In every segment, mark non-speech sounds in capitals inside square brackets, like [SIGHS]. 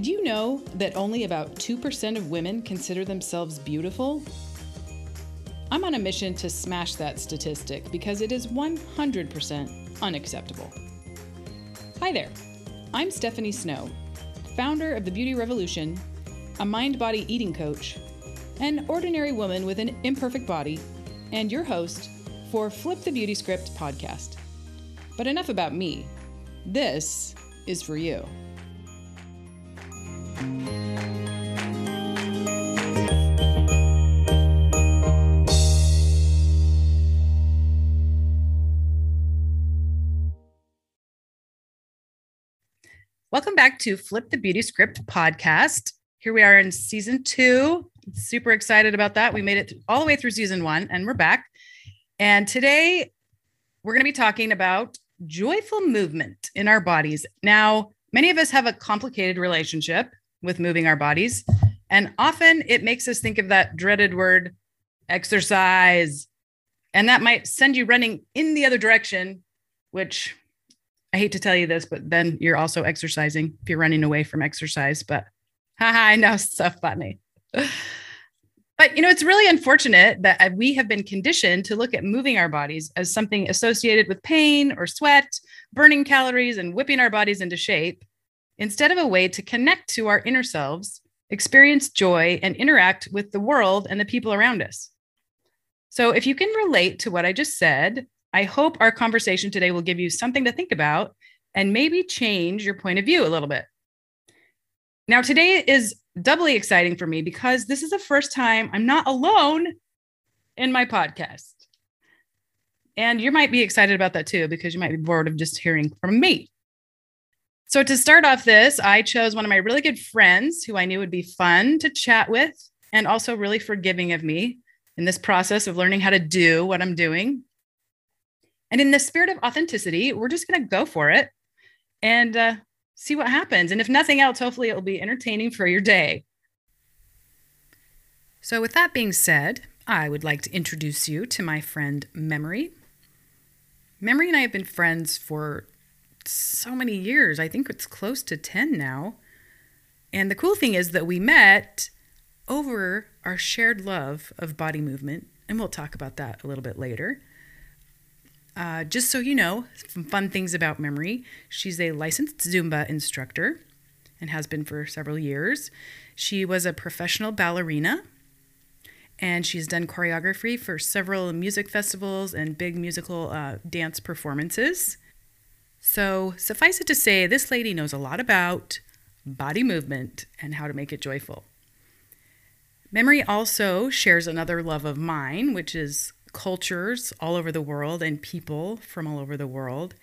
Did you know that only about 2% of women consider themselves beautiful? I'm on a mission to smash that statistic because it is 100% unacceptable. Hi there, I'm Stephanie Snow, founder of the Beauty Revolution, a mind body eating coach, an ordinary woman with an imperfect body, and your host for Flip the Beauty Script podcast. But enough about me. This is for you. Welcome back to Flip the Beauty Script podcast. Here we are in season two. Super excited about that. We made it all the way through season one and we're back. And today we're going to be talking about joyful movement in our bodies. Now, many of us have a complicated relationship with moving our bodies, and often it makes us think of that dreaded word exercise. And that might send you running in the other direction, which I hate to tell you this, but then you're also exercising if you're running away from exercise. But [LAUGHS] haha, I know, so funny. But you know, it's really unfortunate that we have been conditioned to look at moving our bodies as something associated with pain or sweat, burning calories, and whipping our bodies into shape, instead of a way to connect to our inner selves, experience joy, and interact with the world and the people around us. So, if you can relate to what I just said, I hope our conversation today will give you something to think about and maybe change your point of view a little bit. Now, today is doubly exciting for me because this is the first time I'm not alone in my podcast. And you might be excited about that too, because you might be bored of just hearing from me. So, to start off this, I chose one of my really good friends who I knew would be fun to chat with and also really forgiving of me in this process of learning how to do what I'm doing. And in the spirit of authenticity, we're just going to go for it and uh, see what happens. And if nothing else, hopefully it will be entertaining for your day. So, with that being said, I would like to introduce you to my friend Memory. Memory and I have been friends for so many years. I think it's close to 10 now. And the cool thing is that we met over our shared love of body movement. And we'll talk about that a little bit later. Uh, just so you know, some fun things about Memory. She's a licensed Zumba instructor and has been for several years. She was a professional ballerina and she's done choreography for several music festivals and big musical uh, dance performances. So, suffice it to say, this lady knows a lot about body movement and how to make it joyful. Memory also shares another love of mine, which is cultures all over the world and people from all over the world.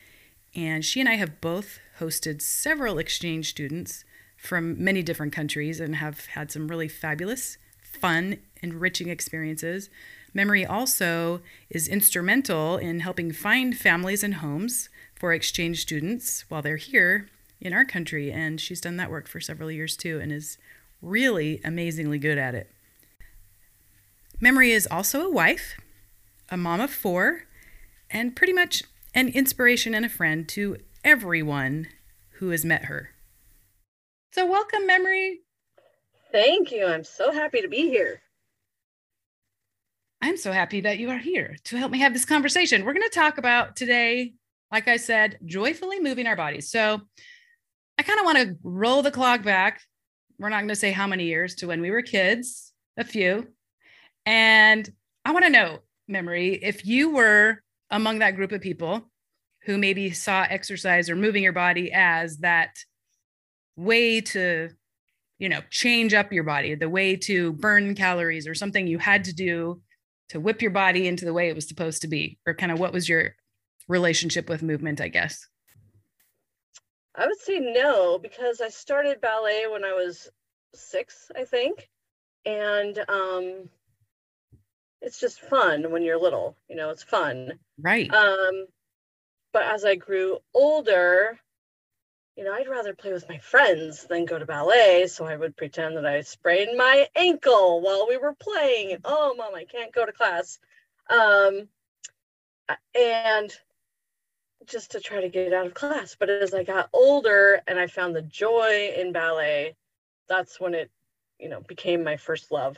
And she and I have both hosted several exchange students from many different countries and have had some really fabulous, fun, enriching experiences. Memory also is instrumental in helping find families and homes for exchange students while they're here in our country. And she's done that work for several years too and is really amazingly good at it. Memory is also a wife a mom of four, and pretty much an inspiration and a friend to everyone who has met her. So, welcome, Memory. Thank you. I'm so happy to be here. I'm so happy that you are here to help me have this conversation. We're going to talk about today, like I said, joyfully moving our bodies. So, I kind of want to roll the clock back. We're not going to say how many years to when we were kids, a few. And I want to know memory, if you were among that group of people who maybe saw exercise or moving your body as that way to you know change up your body the way to burn calories or something you had to do to whip your body into the way it was supposed to be or kind of what was your relationship with movement i guess? I would say no because i started ballet when i was six i think. And um it's just fun when you're little you know it's fun. Right. Um but as i grew older you know i'd rather play with my friends than go to ballet. So i would pretend that i sprained my ankle while we were playing. Oh mom i can't go to class. Um and just to try to get out of class but as i got older and i found the joy in ballet that's when it, you know, became my first love.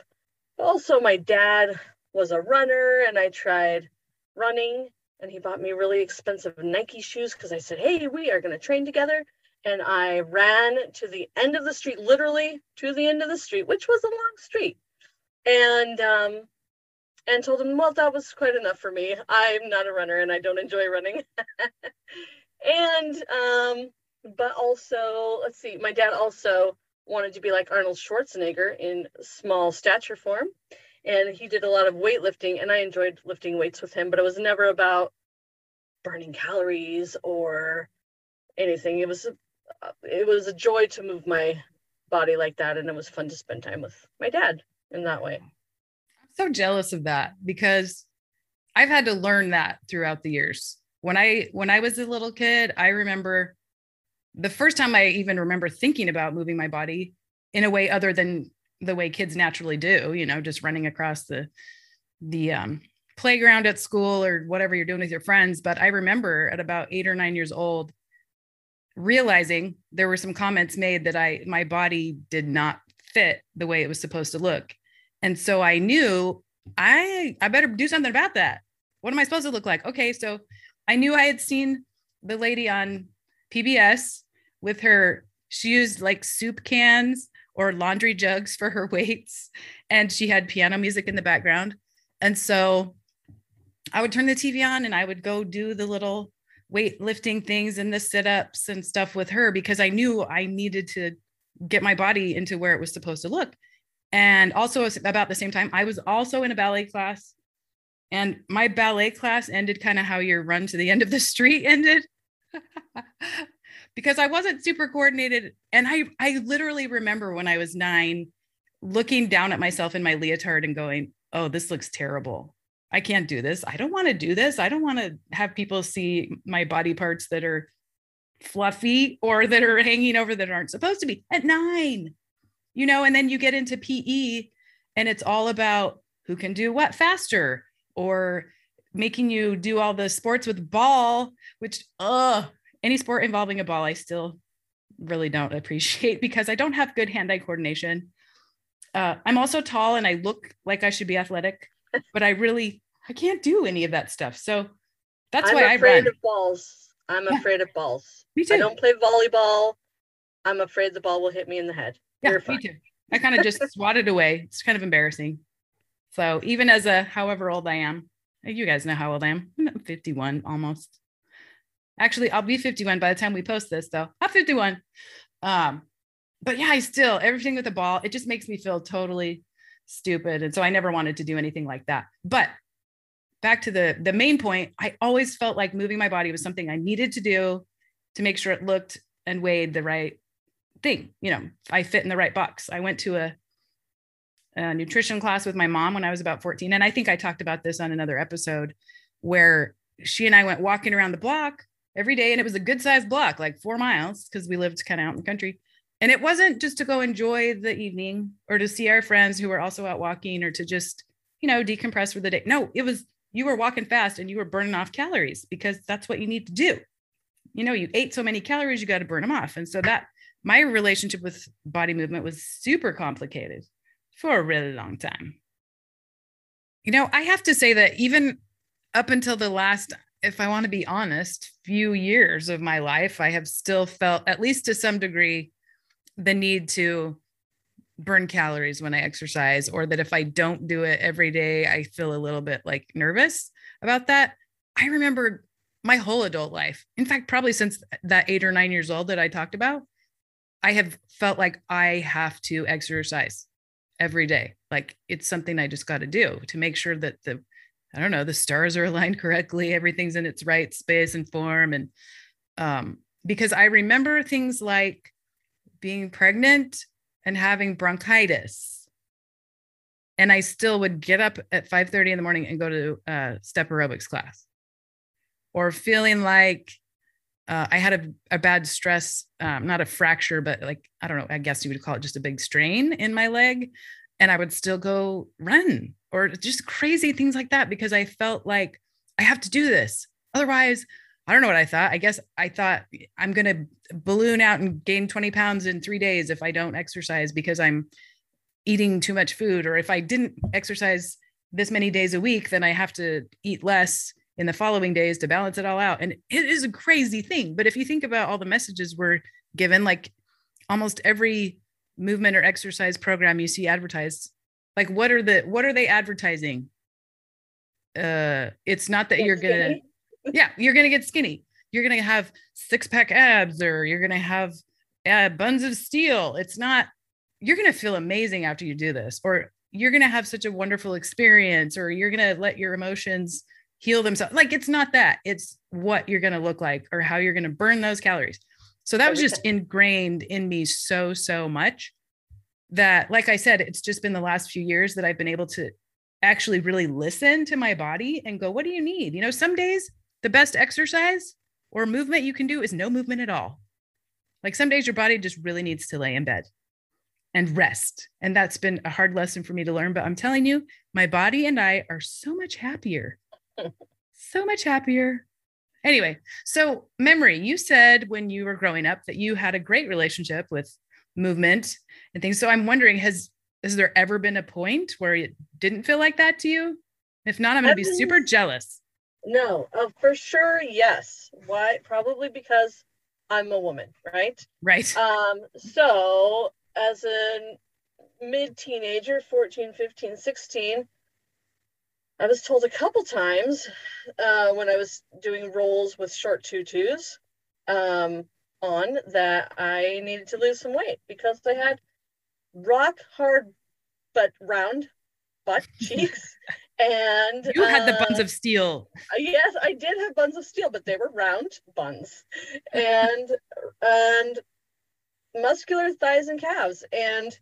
Also, my dad was a runner and I tried running and he bought me really expensive Nike shoes because I said, Hey, we are going to train together. And I ran to the end of the street, literally to the end of the street, which was a long street. And um, and told him, well, that was quite enough for me. I'm not a runner and I don't enjoy running. [LAUGHS] and um, but also, let's see, my dad also wanted to be like Arnold Schwarzenegger in small stature form. And he did a lot of weightlifting, and I enjoyed lifting weights with him, but it was never about burning calories or anything. It was it was a joy to move my body like that, and it was fun to spend time with my dad in that way. So jealous of that because I've had to learn that throughout the years. When I when I was a little kid, I remember the first time I even remember thinking about moving my body in a way other than the way kids naturally do, you know, just running across the the um, playground at school or whatever you're doing with your friends. But I remember at about eight or nine years old, realizing there were some comments made that I my body did not fit the way it was supposed to look, and so I knew I I better do something about that. What am I supposed to look like? Okay, so I knew I had seen the lady on PBS with her, she used like soup cans or laundry jugs for her [LAUGHS] weights. And she had piano music in the background. And so I would turn the TV on and I would go do the little weightlifting things and the sit ups and stuff with her because I knew I needed to get my body into where it was supposed to look. And also, about the same time, I was also in a ballet class. And my ballet class ended kind of how your run to the end of the street [LAUGHS] ended. [LAUGHS] because I wasn't super coordinated. And I, I literally remember when I was nine looking down at myself in my leotard and going, oh, this looks terrible. I can't do this. I don't want to do this. I don't want to have people see my body parts that are fluffy or that are hanging over that aren't supposed to be at nine, you know, and then you get into PE and it's all about who can do what faster or making you do all the sports with ball, which, uh, any sport involving a ball, I still really don't appreciate [LAUGHS] because I don't have good hand eye coordination. Uh, I'm also tall and I look like I should be athletic, [LAUGHS] but I really, I can't do any of that stuff. So that's why I'm why I afraid of balls. I'm Yeah. afraid of balls. Me too. I don't play volleyball. I'm afraid the ball will hit me in the head. Yeah, me too. I kind of just [LAUGHS] swatted away. It's kind of embarrassing. So even as a however old I am, you guys know how old I am. I'm 51 almost. Actually, I'll be 51 by the time we post this, though. I'm 51. Um, but yeah, I still everything with the ball, it just makes me feel totally stupid. And so I never wanted to do anything like that. But back to the the main point, I always felt like moving my body was something I needed to do to make sure it looked and weighed the right thing. You know, I fit in the right box. I went to a, a nutrition class with my mom when I was about 14. And I think I talked about this on another episode where she and I went walking around the block every day. And it was a good sized block, like four miles, because we lived kind of out in the country. And it wasn't just to go enjoy the evening or to see our friends who were also out walking or to just, you know, decompress for the day. No, it was you were walking fast and you were burning off calories because that's what you need to do. You know, you ate so many calories, you got to burn them off. And so that my relationship with body movement was super complicated for a really long time. You know, I have to say that even up until the last, if I want to be honest, few years of my life, I have still felt, at least to some degree, the need to burn calories when I exercise, or that if I don't do it every day, I feel a little bit like nervous about that. I remember my whole adult life, in fact, probably since that eight or nine years old that I talked about, I have felt like I have to exercise every day. Like it's something I just got to do to make sure that the, I don't know, the stars are [LAUGHS] aligned correctly, everything's in its right space and form. And um, because I remember things like being pregnant and having bronchitis. And I still would get up at 5 30 in the morning and go to uh, step aerobics class or feeling like uh, I had a, a bad stress, um, not a fracture, but like, I don't know, I guess you would call it just a big strain in my leg. And I would still go run or just crazy things like that because I felt like I have to do this. Otherwise, I don't know what I thought. I guess I thought I'm going to balloon out and gain 20 pounds in three days if I don't exercise because I'm eating too much food. Or if I didn't exercise this many days a week, then I have to eat less in the following days to balance it all out. And it is a crazy thing. But if you think about all the messages we're given, like almost every movement or exercise program you see advertised, like what are the what are they advertising? Uh it's not that you're gonna [LAUGHS] yeah, you're gonna get skinny. You're gonna have six pack abs or you're gonna have uh, buns of steel. It's not you're gonna feel amazing after you do this, or you're going to have such a wonderful experience or you're going to let your emotions heal themselves. Like it's not that, it's what you're going to look like or how you're going to burn those calories. So that was just ingrained in me so, so much that, like I said, it's just been the last few years that I've been able to actually really listen to my body and go, what do you need? You know, some days the best exercise or movement you can do is no movement at all. Like some days your body just really needs to lay in bed and rest. And that's been a hard lesson for me to learn. But I'm telling you, my body and I are so much happier. So much happier. Anyway, so memory, you said when you were growing up that you had a great relationship with movement and things. So I'm wondering, has has there ever been a point where it didn't feel like that to you? If not, I'm going to be super jealous. No, uh, for sure, yes. Why? Probably because I'm a woman, right? Right. Um. So as a mid teenager, 14, 15, 16, I was told a couple times uh, when I was doing roles with short tutus um, on that I needed to lose some weight because I had rock hard but round butt [LAUGHS] cheeks. and you had uh, the buns uh, of steel. Yes, I did have buns of steel, but they were round buns. And and muscular thighs and calves. And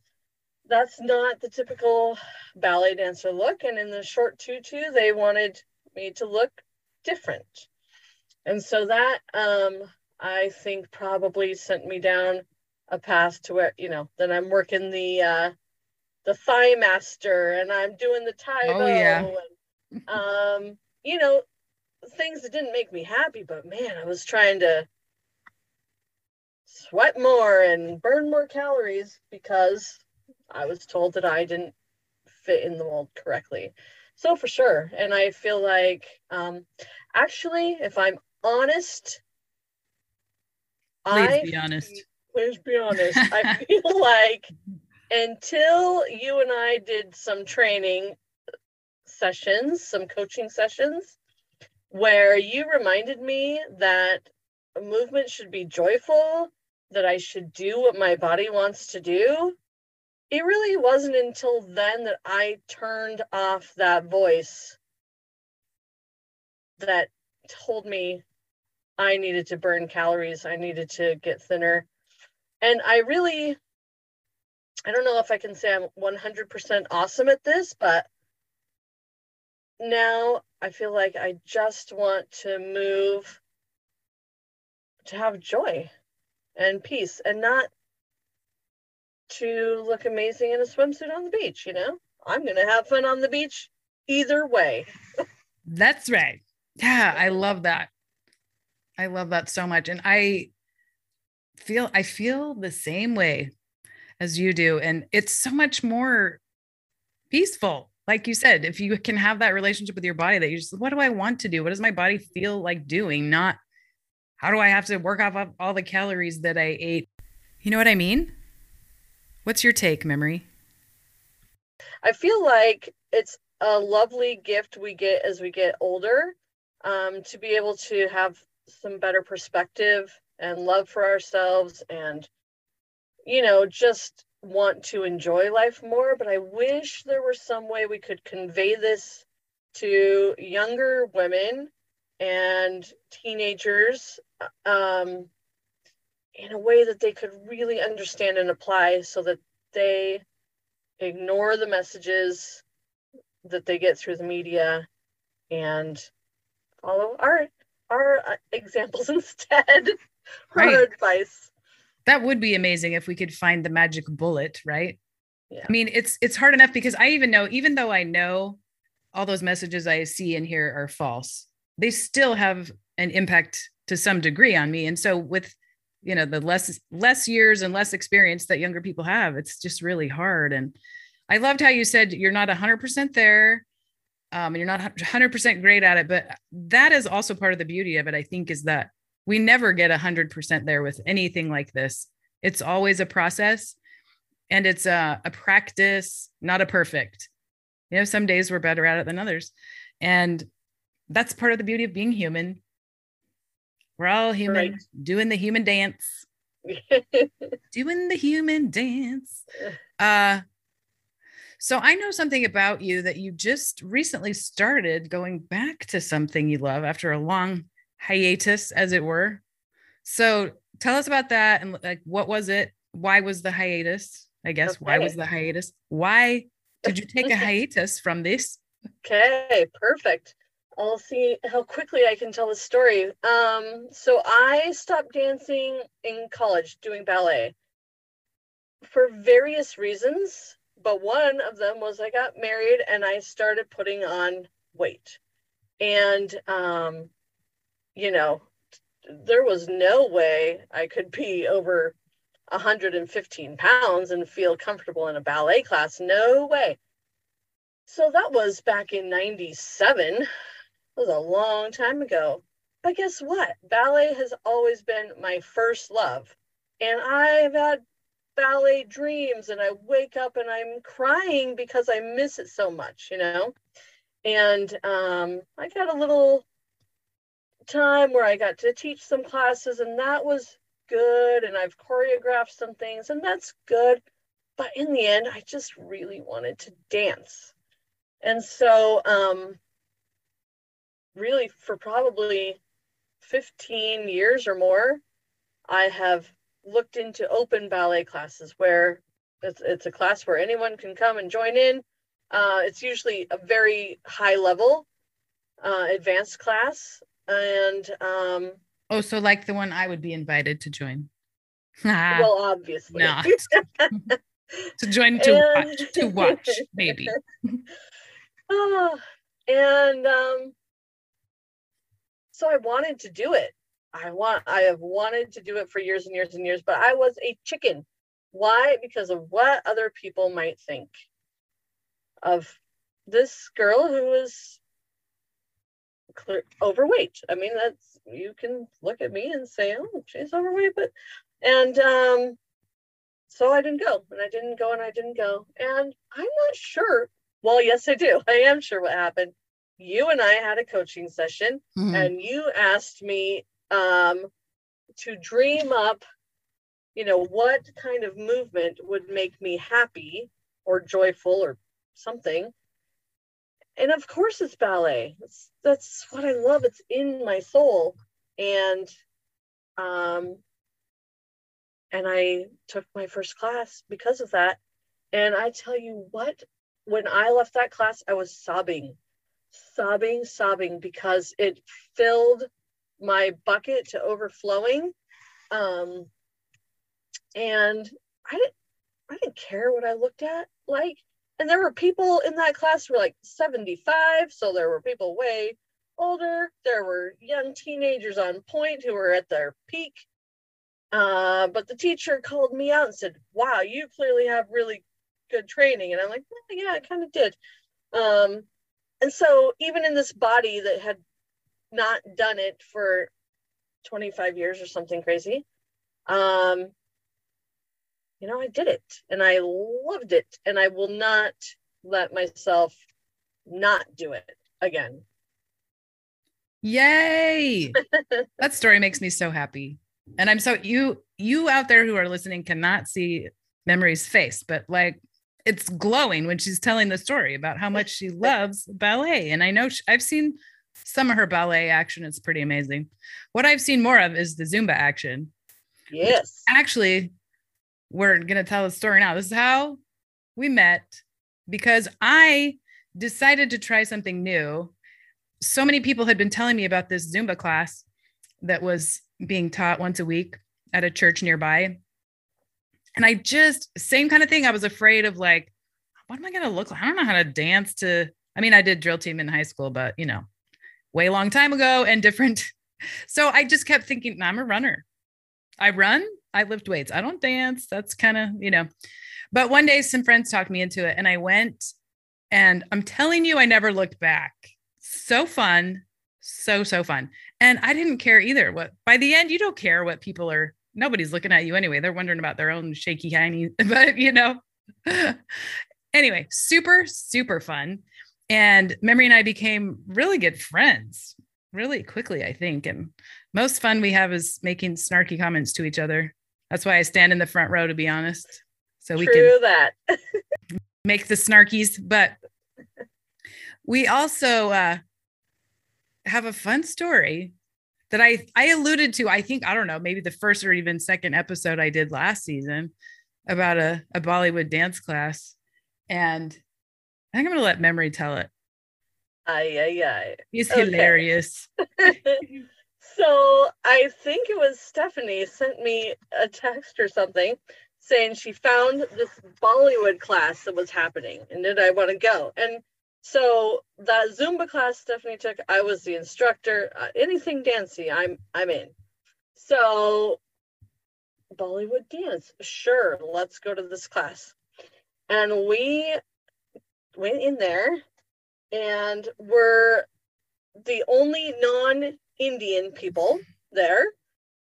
that's not the typical ballet dancer look. And in the short tutu, they wanted me to look different. And so that um, I think probably sent me down a path to where, you know, then I'm working the uh, the thigh master and I'm doing the Bo. Oh, yeah. And, [LAUGHS] um, you know, things that didn't make me happy, but man, I was trying to sweat more and burn more calories because I was told that I didn't fit in the mold correctly. So for sure. And I feel like um actually if I'm honest, please I, be honest. Please be honest. I [LAUGHS] feel like until you and I did some training sessions, some coaching sessions, where you reminded me that movement should be joyful that I should do what my body wants to do, it really wasn't until then that I turned off that voice that told me I needed to burn calories, I needed to get thinner. And I really, I don't know if I can say I'm 100% awesome at this, but now I feel like I just want to move to have joy and peace and not to look amazing in a swimsuit on the beach, you know? I'm going to have fun on the beach either way. That's right. Yeah, I love that. I love that so much and I feel I feel the same way as you do and it's so much more peaceful. Like you said, if you can have that relationship with your body that you just what do I want to do? What does my body feel like doing? Not how do I have to work off of all the calories that I ate? You know what I mean? What's your take, Memory? I feel like it's a lovely gift we get as we get older um, to be able to have some better perspective and love for ourselves and, you know, just want to enjoy life more. But I wish there were some way we could convey this to younger women and teenagers um, in a way that they could really understand and apply so that they ignore the messages that they get through the media and follow our our uh, examples [LAUGHS] instead right. our advice that would be amazing if we could find the magic bullet right yeah. i mean it's it's hard enough because i even know even though i know all those messages i see and hear are false they still have an impact to some degree on me. And so with you know the less less years and less experience that younger people have, it's just really hard. And I loved how you said you're not 100% there. Um, and you're not 100% great at it, but that is also part of the beauty of it. I think is that we never get 100% there with anything like this. It's always a process and it's a, a practice, not a perfect. You know, some days we're better at it than others. And that's part of the beauty of being human. We're all human, right. doing the human dance. [LAUGHS] doing the human dance. [SIGHS] Uh so I know something about you that you just recently started going back to something you love after a long hiatus, as it were. So tell us about that and like what was it? Why was the hiatus? I guess okay. why was the hiatus? Why did you take a [LAUGHS] hiatus from this? Okay, perfect. I'll see how quickly I can tell the story. Um, so I stopped dancing in college doing ballet for various reasons, but one of them was I got married and I started putting on weight. And um, you know, there was no way I could be over 115 pounds and feel comfortable in a ballet class. No way. So that was back in 97. Was a long time ago. But guess what? Ballet has always been my first love. And I've had ballet dreams and I wake up and I'm crying because I miss it so much, you know? And um, I got a little time where I got to teach some classes, and that was good. And I've choreographed some things, and that's good. But in the end, I just really wanted to dance. And so, um, really, for probably 15 years or more, I have looked into open ballet classes where it's, it's a class where anyone can come and join in. Uh, it's usually a very high level uh, advanced class and um oh so like the one i would be invited to join. [LAUGHS] Well obviously. Not [LAUGHS] to join to and... watch to watch maybe. Oh, [LAUGHS] and um so i wanted to do it i want i have wanted to do it for years and years and years but i was a chicken why because of what other people might think of this girl who was clear, overweight. I mean, that's you can look at me and say, "Oh, she's overweight," but and um, so I didn't go, and I didn't go, and I didn't go, and I'm not sure. Well, yes, I do. [LAUGHS] I am sure what happened. You and I had a coaching session, mm-hmm. and you asked me um, to dream up, you know, what kind of movement would make me happy or joyful or something. And of course it's ballet. That's that's what i love. It's in my soul. And um and i took my first class because of that. And i tell you what when i left that class i was sobbing sobbing sobbing because it filled my bucket to overflowing. Um and i didn't i didn't care what i looked at like and there were people in that class who were like 75 so there were people way older. There were young teenagers on point who were at their peak. Uh, but the teacher called me out and said wow you clearly have really good training. And i'm like well, yeah i kind of did. Um, and so even in this body that had not done it for 25 years or something crazy um, you know, I did it and I loved it and I will not let myself not do it again. Yay. [LAUGHS] that story makes me so happy. And I'm so you you out there who are listening cannot see Memory's face, but like it's glowing when she's telling the story about how much she loves ballet. And I know she, I've seen some of her ballet action. It's pretty amazing. What I've seen more of is the Zumba action. Yes. Actually, we're going to tell the story now. This is how we met because I decided to try something new. So many people had been telling me about this Zumba class that was being taught once a week at a church nearby. And I just, same kind of thing. I was afraid of like, what am I going to look like? I don't know how to dance to, I mean, I did drill team in high school, but you know, way long time ago and different, [LAUGHS] so I just kept thinking, I'm a runner. I run, I lift weights. I don't dance. That's kind of, you know. But one day some friends talked me into it and I went and I'm telling you, I never looked back. So fun. So, so fun. And I didn't care either. What by the end, you don't care what people are, nobody's looking at you anyway. They're wondering about their own shaky hiney, [LAUGHS] but you know. [LAUGHS] anyway, super, super fun. And Memory and I became really good friends really quickly, I think. And most fun we have is making snarky comments to each other. That's why I stand in the front row, to be honest. So we True can that. [LAUGHS] make the snarkies. But we also uh, have a fun story that I I alluded to. I think I don't know, maybe the first or even second episode I did last season about a, a Bollywood dance class, and I think I'm gonna let Memory tell it. Aye, aye, aye. He's Okay. hilarious. [LAUGHS] so I think it was Stephanie sent me a text or something saying she found this Bollywood class that was happening and did I want to go? And so that Zumba class Stephanie took, I was the instructor. Uh, anything dancey, I'm I'm in. So Bollywood dance, sure, let's go to this class. And we went in there and were the only non-Indian people there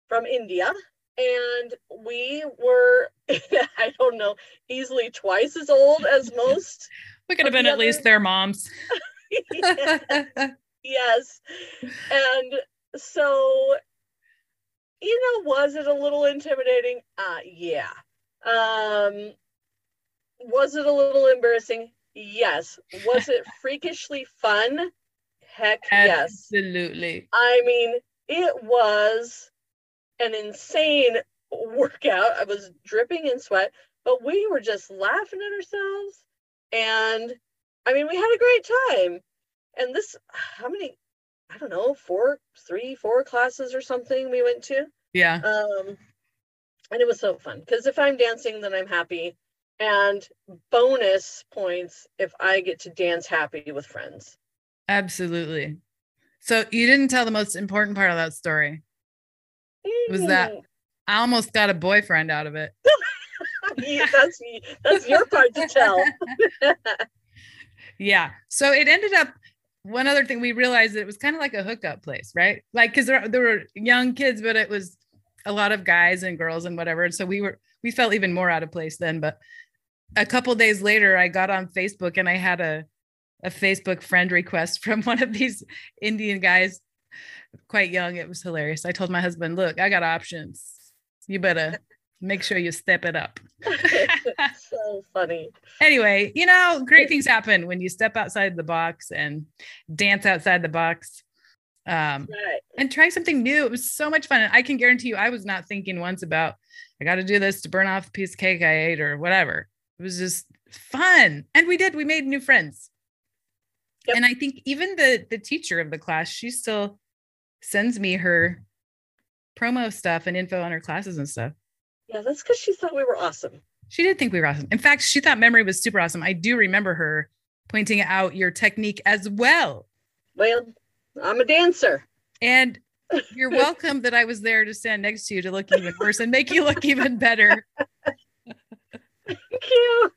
from India. And we were, [LAUGHS] I don't know, easily twice as old as most. [LAUGHS] We could have been at least their moms. [LAUGHS] [LAUGHS] yes. And so, you know, was it a little intimidating? Uh yeah. Um was it a little embarrassing? Yes. Was it [LAUGHS] freakishly fun? Heck yes. Absolutely. I mean, it was an insane workout. I was dripping in sweat, but we were just laughing at ourselves. And I mean, we had a great time. And this, how many, I don't know, four, three, four classes or something we went to. Yeah. Um, and it was so fun because if I'm dancing, then I'm happy. And bonus points if I get to dance happy with friends. Absolutely. So you didn't tell the most important part of that story. Was that- Mm. I almost got a boyfriend out of it. [LAUGHS] [LAUGHS] That's that's your part to tell. [LAUGHS] Yeah. So it ended up one other thing we realized it was kind of like a hookup place, right? Like because there, there were young kids, but it was a lot of guys and girls and whatever. And so we were we felt even more out of place then. But a couple days later, I got on Facebook and I had a a Facebook friend request from [LAUGHS] one of these Indian guys, quite young. It was hilarious. I told my husband, "Look, I got options. You better make sure you step it up." [LAUGHS] so funny. anyway, you know, great things happen when you step outside the box and dance outside the box. Um, Right. and try something new. It was so much fun. And I can guarantee you, I was not thinking once about, I got to do this to burn off a piece of cake I ate or whatever. It was just fun. And we did, we made new friends. Yep. And I think even the the teacher of the class, she still sends me her promo stuff and info on her classes and stuff. Yeah, that's because she thought we were awesome. She did think we were awesome. In fact, she thought memory was super awesome. I do remember her pointing out your technique as well. Well, I'm a dancer. And [LAUGHS] you're welcome that I was there to stand next to you to look even worse and make you look even better. Thank you.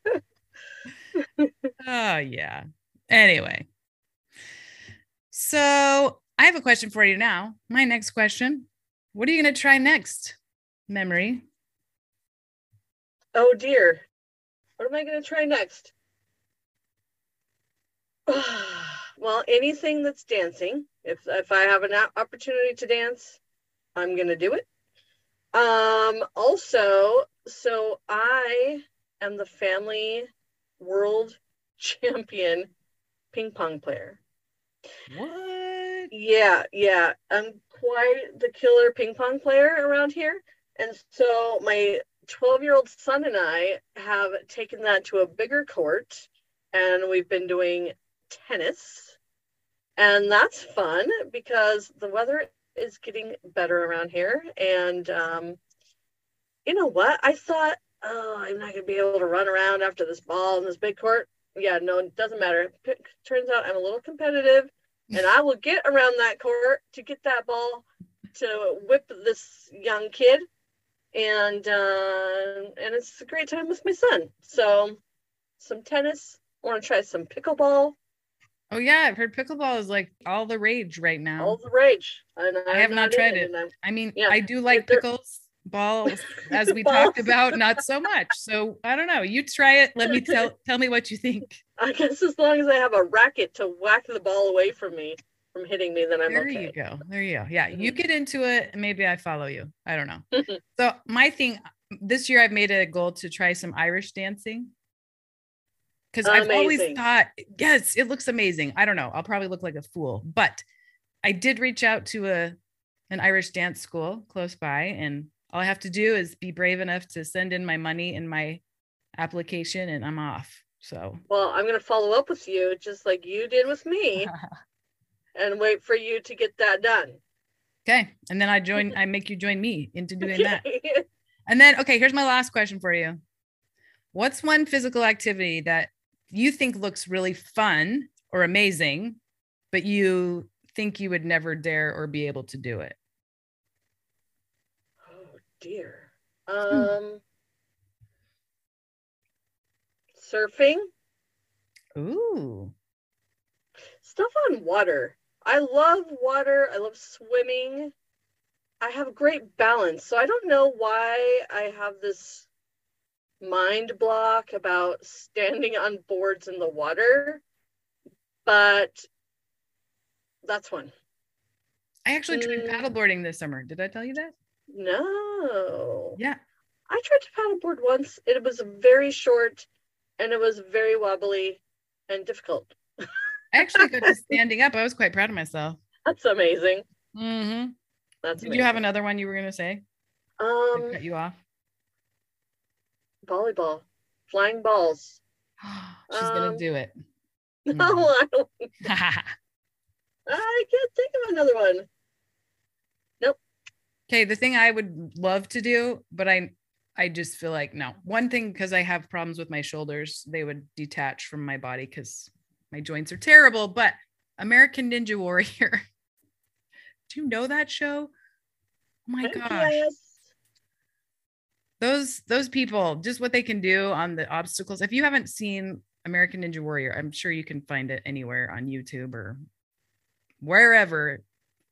Oh, [LAUGHS] yeah. Anyway, so I have a question for you now. My next question What are you going to try next? Memory. Oh dear. What am I going to try next? [SIGHS] well, anything that's dancing. If if I have an opportunity to dance, I'm going to do it. Um also, so I am the family world [LAUGHS] champion ping pong player. What? Yeah, yeah. I'm quite the killer ping pong player around here. And so my 12 year old son and I have taken that to a bigger court and we've been doing tennis. And that's fun because the weather is getting better around here. And um, you know what? I thought, oh, I'm not going to be able to run around after this ball in this big court. Yeah, no, it doesn't matter. Turns out I'm a little competitive and I will get around that court to get that ball to whip this young kid, and uh, and it's a great time with my son. So some tennis. I want to try some pickleball. Oh yeah, I've heard pickleball is like all the rage right now. All the rage. And I have I'm not tried it. and I'm- mean, Yeah, I do like pickles, balls, [LAUGHS] as we Balls. talked about, not so much. So I don't know. You try it. Let me [LAUGHS] tell tell me what you think. I guess as long as I have a racket to whack the ball away from me from hitting me, then I'm there okay. you go. There you go. Yeah, you Mhm. get into it. Maybe I follow you. I don't know. [LAUGHS] so my thing this year, I've made it a goal to try some Irish dancing. Because I've always thought, yes, it looks amazing. I don't know. I'll probably look like a fool, but I did reach out to a an Irish dance school close by, and all I have to do is be brave enough to send in my money and my application, and I'm off. So Well, I'm going to follow up with you just like you did with me [LAUGHS] and wait for you to get that done. okay, and then I join. [LAUGHS] I make you join me into doing that. And then, okay, here's my last question for you. What's one physical activity that you think looks really fun or amazing, but you think you would never dare or be able to do it? Oh dear. Um surfing, Ooh. stuff on water. I love water. I love swimming. I have great balance. So I don't know why I have this mind block about standing on boards in the water, but that's one. I actually tried Mm. paddleboarding this summer. Did I tell you that? No. Yeah. I tried to paddleboard once. It was very short and it was very wobbly and difficult. [LAUGHS] I actually got to [LAUGHS] standing up. I was quite proud of myself. That's amazing. Mm-hmm. That's Did you have another one you were going to say? Um cut you off. volleyball, flying balls. [GASPS] She's going Um, to do it. [LAUGHS] No, I don't. [LAUGHS] I can't think of another one. Nope. Okay, the thing I would love to do, but I I just feel like no. One thing because I have problems with my shoulders, they would detach from my body because my joints are terrible. But American Ninja Warrior. [LAUGHS] Do you know that show? Oh my gosh. Yes. Those those people, just what they can do on the obstacles. If you haven't seen American Ninja Warrior, I'm sure you can find it anywhere on YouTube or wherever.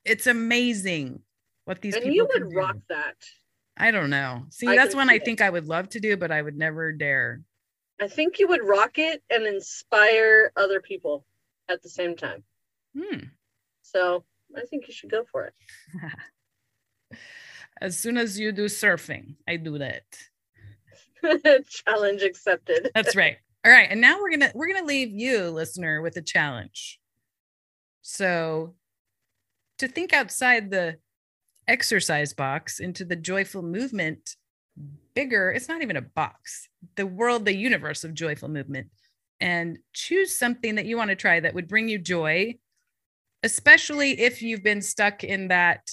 It's amazing what these And people you can would do. rock that. I don't know. See, I that's one I it. think I would love to do, but I would never dare. I think you would rock it and inspire other people at the same time. Hmm. So I think you should go for it. [LAUGHS] As soon as you do surfing, I do that. [LAUGHS] Challenge accepted. [LAUGHS] That's right. All right, and now we're gonna we're gonna leave you, listener, with a challenge. So, to think outside the exercise box into the joyful movement, bigger. It's not even a box. The world, the universe of joyful movement, and choose something that you want to try that would bring you joy, especially if you've been stuck in that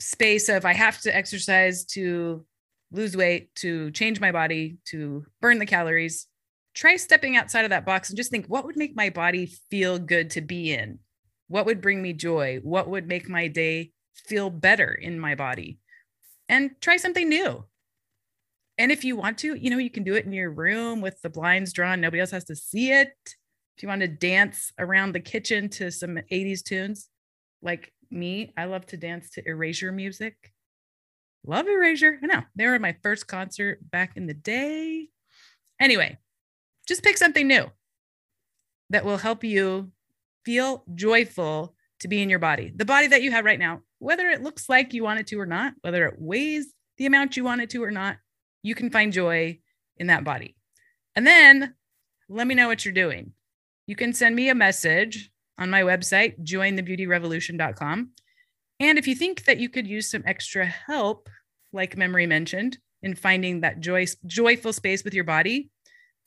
space of I have to exercise to lose weight, to change my body, to burn the calories. Try stepping outside of that box and just think what would make my body feel good to be in? What would bring me joy? What would make my day feel better in my body? And try something new. And if you want to, you know, you can do it in your room with the blinds drawn. Nobody else has to see it. If you want to dance around the kitchen to some 80s tunes, like me, I love to dance to erasure music. Love Erasure. I know they were my first concert back in the day. Anyway, just pick something new that will help you feel joyful to be in your body, the body that you have right now, whether it looks like you want it to or not, whether it weighs the amount you want it to or not, you can find joy in that body. And then let me know what you're doing. You can send me a message on my website, jointhebeautyrevolution.com. And if you think that you could use some extra help, like Memory mentioned, in finding that joy, joyful space with your body,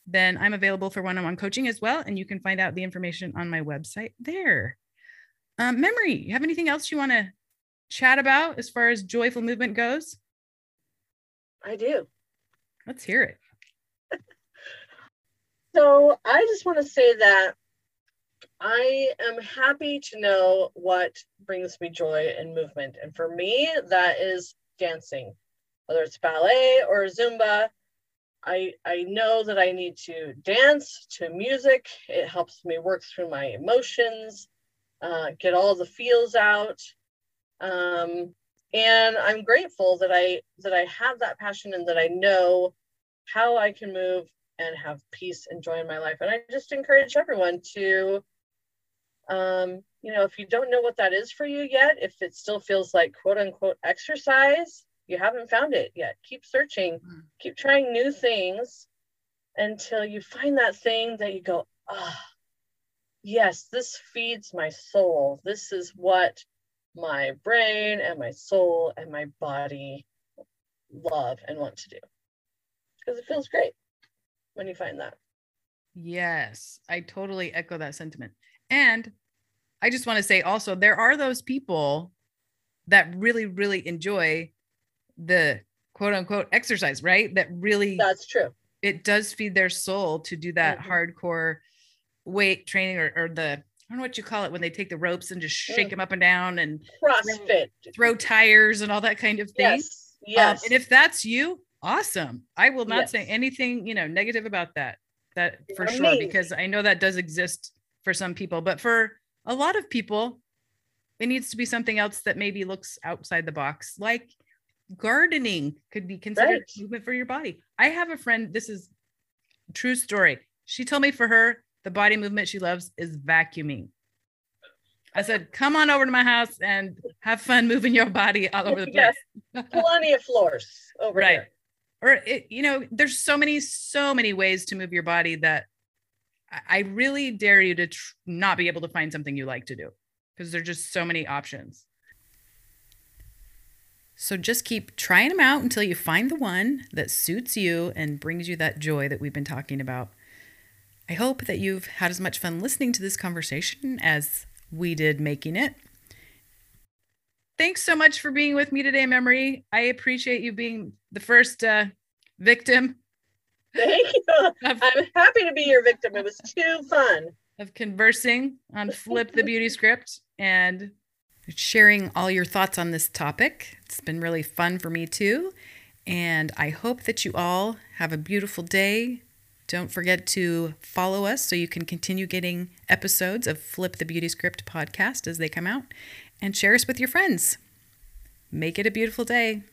then I'm available for one on one coaching as well. And you can find out the information on my website there. Um, Memory, you have anything else you want to chat about as far as joyful movement goes? I do. Let's hear it. [LAUGHS] So I just want to say that I am happy to know what brings me joy and movement. And for me, that is dancing, whether it's ballet or Zumba. I, I know that I need to dance to music. It helps me work through my emotions, uh, get all the feels out. Um, and I'm grateful that I that I have that passion and that I know how I can move and have peace and joy in my life. And I just encourage everyone to, um, you know, if you don't know what that is for you yet, if it still feels like quote unquote exercise, you haven't found it yet. Keep searching, mm. keep trying new things until you find that thing that you go, ah, oh, yes, this feeds my soul. This is what my brain and my soul and my body love and want to do because it feels great when you find that. Yes, I totally echo that sentiment. And I just want to say also, there are those people that really, really enjoy the quote unquote exercise, right? That really, that's true. It does feed their soul to do that mm-hmm. hardcore weight training or, or the, don't know what you call it when they take the ropes and just shake mm. them up and down and CrossFit, throw, tires and all that kind of thing. Yes. Yes. Um, and if that's you, awesome. I will not yes. say anything, you know, negative about that. That for sure, because I know that does exist for some people, but for a lot of people, it needs to be something else that maybe looks outside the box, like gardening could be considered right. movement for your body. I have a friend, this is true story. She told me for her, the body movement she loves is vacuuming. I said, come on over to my house and have fun moving your body all over the place. Yes. [LAUGHS] Plenty of floors over right. Here or it, you know there's so many so many ways to move your body that i really dare you to tr- not be able to find something you like to do because there's just so many options so just keep trying them out until you find the one that suits you and brings you that joy that we've been talking about i hope that you've had as much fun listening to this conversation as we did making it thanks so much for being with me today, Memory. I appreciate you being the first uh, victim. Thank you. [LAUGHS] Of, I'm happy to be your victim. It was too fun. Of conversing on Flip the Beauty Script and sharing all your thoughts on this topic. It's been really fun for me too. And I hope that you all have a beautiful day. Don't forget to follow us so you can continue getting episodes of Flip the Beauty Script podcast as they come out and share us with your friends. Make it a beautiful day.